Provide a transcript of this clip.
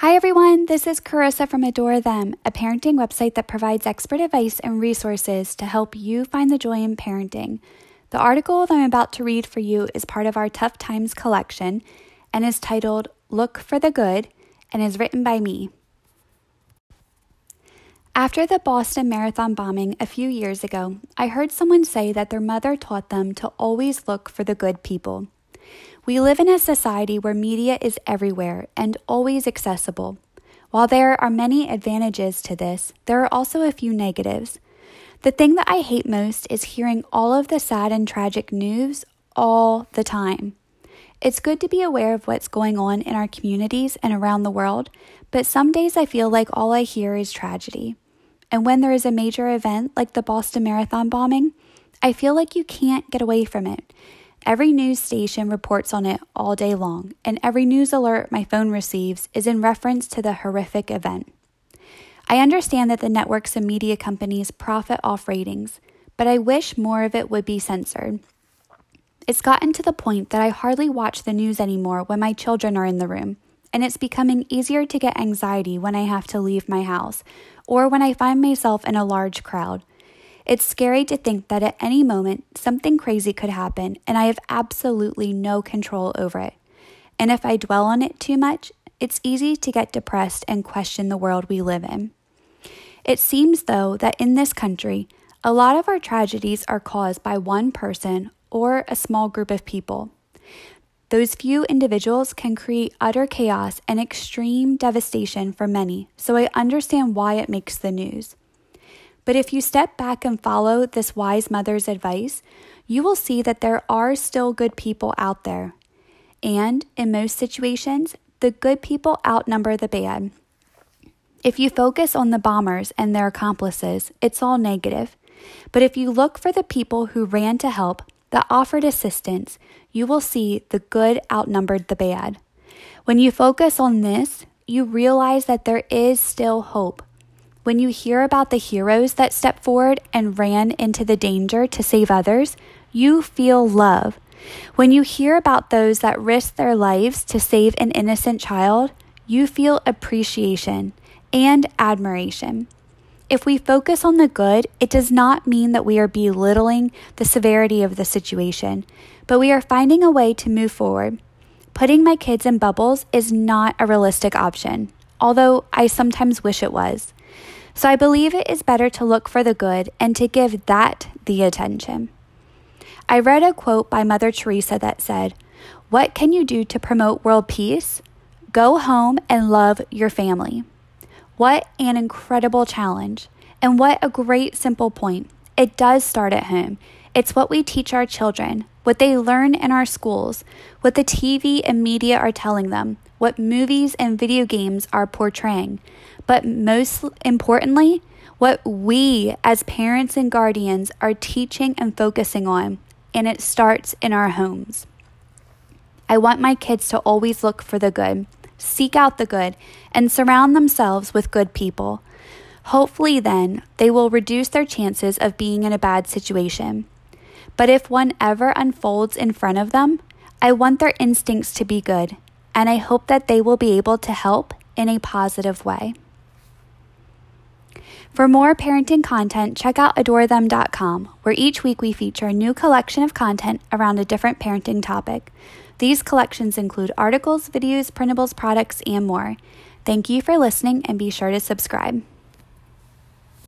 Hi, everyone. This is Carissa from Adore Them, a parenting website that provides expert advice and resources to help you find the joy in parenting. The article that I'm about to read for you is part of our Tough Times collection and is titled Look for the Good and is written by me. After the Boston Marathon bombing a few years ago, I heard someone say that their mother taught them to always look for the good people. We live in a society where media is everywhere and always accessible. While there are many advantages to this, there are also a few negatives. The thing that I hate most is hearing all of the sad and tragic news all the time. It's good to be aware of what's going on in our communities and around the world, but some days I feel like all I hear is tragedy. And when there is a major event like the Boston Marathon bombing, I feel like you can't get away from it. Every news station reports on it all day long, and every news alert my phone receives is in reference to the horrific event. I understand that the networks and media companies profit off ratings, but I wish more of it would be censored. It's gotten to the point that I hardly watch the news anymore when my children are in the room, and it's becoming easier to get anxiety when I have to leave my house or when I find myself in a large crowd. It's scary to think that at any moment something crazy could happen and I have absolutely no control over it. And if I dwell on it too much, it's easy to get depressed and question the world we live in. It seems, though, that in this country, a lot of our tragedies are caused by one person or a small group of people. Those few individuals can create utter chaos and extreme devastation for many, so I understand why it makes the news. But if you step back and follow this wise mother's advice, you will see that there are still good people out there. And in most situations, the good people outnumber the bad. If you focus on the bombers and their accomplices, it's all negative. But if you look for the people who ran to help, that offered assistance, you will see the good outnumbered the bad. When you focus on this, you realize that there is still hope when you hear about the heroes that stepped forward and ran into the danger to save others, you feel love. When you hear about those that risked their lives to save an innocent child, you feel appreciation and admiration. If we focus on the good, it does not mean that we are belittling the severity of the situation, but we are finding a way to move forward. Putting my kids in bubbles is not a realistic option, although I sometimes wish it was. So I believe it is better to look for the good and to give that the attention. I read a quote by Mother Teresa that said, What can you do to promote world peace? Go home and love your family. What an incredible challenge. And what a great simple point. It does start at home. It's what we teach our children, what they learn in our schools, what the TV and media are telling them, what movies and video games are portraying, but most importantly, what we as parents and guardians are teaching and focusing on, and it starts in our homes. I want my kids to always look for the good, seek out the good, and surround themselves with good people. Hopefully, then, they will reduce their chances of being in a bad situation. But if one ever unfolds in front of them, I want their instincts to be good, and I hope that they will be able to help in a positive way. For more parenting content, check out adorethem.com, where each week we feature a new collection of content around a different parenting topic. These collections include articles, videos, printables, products, and more. Thank you for listening and be sure to subscribe.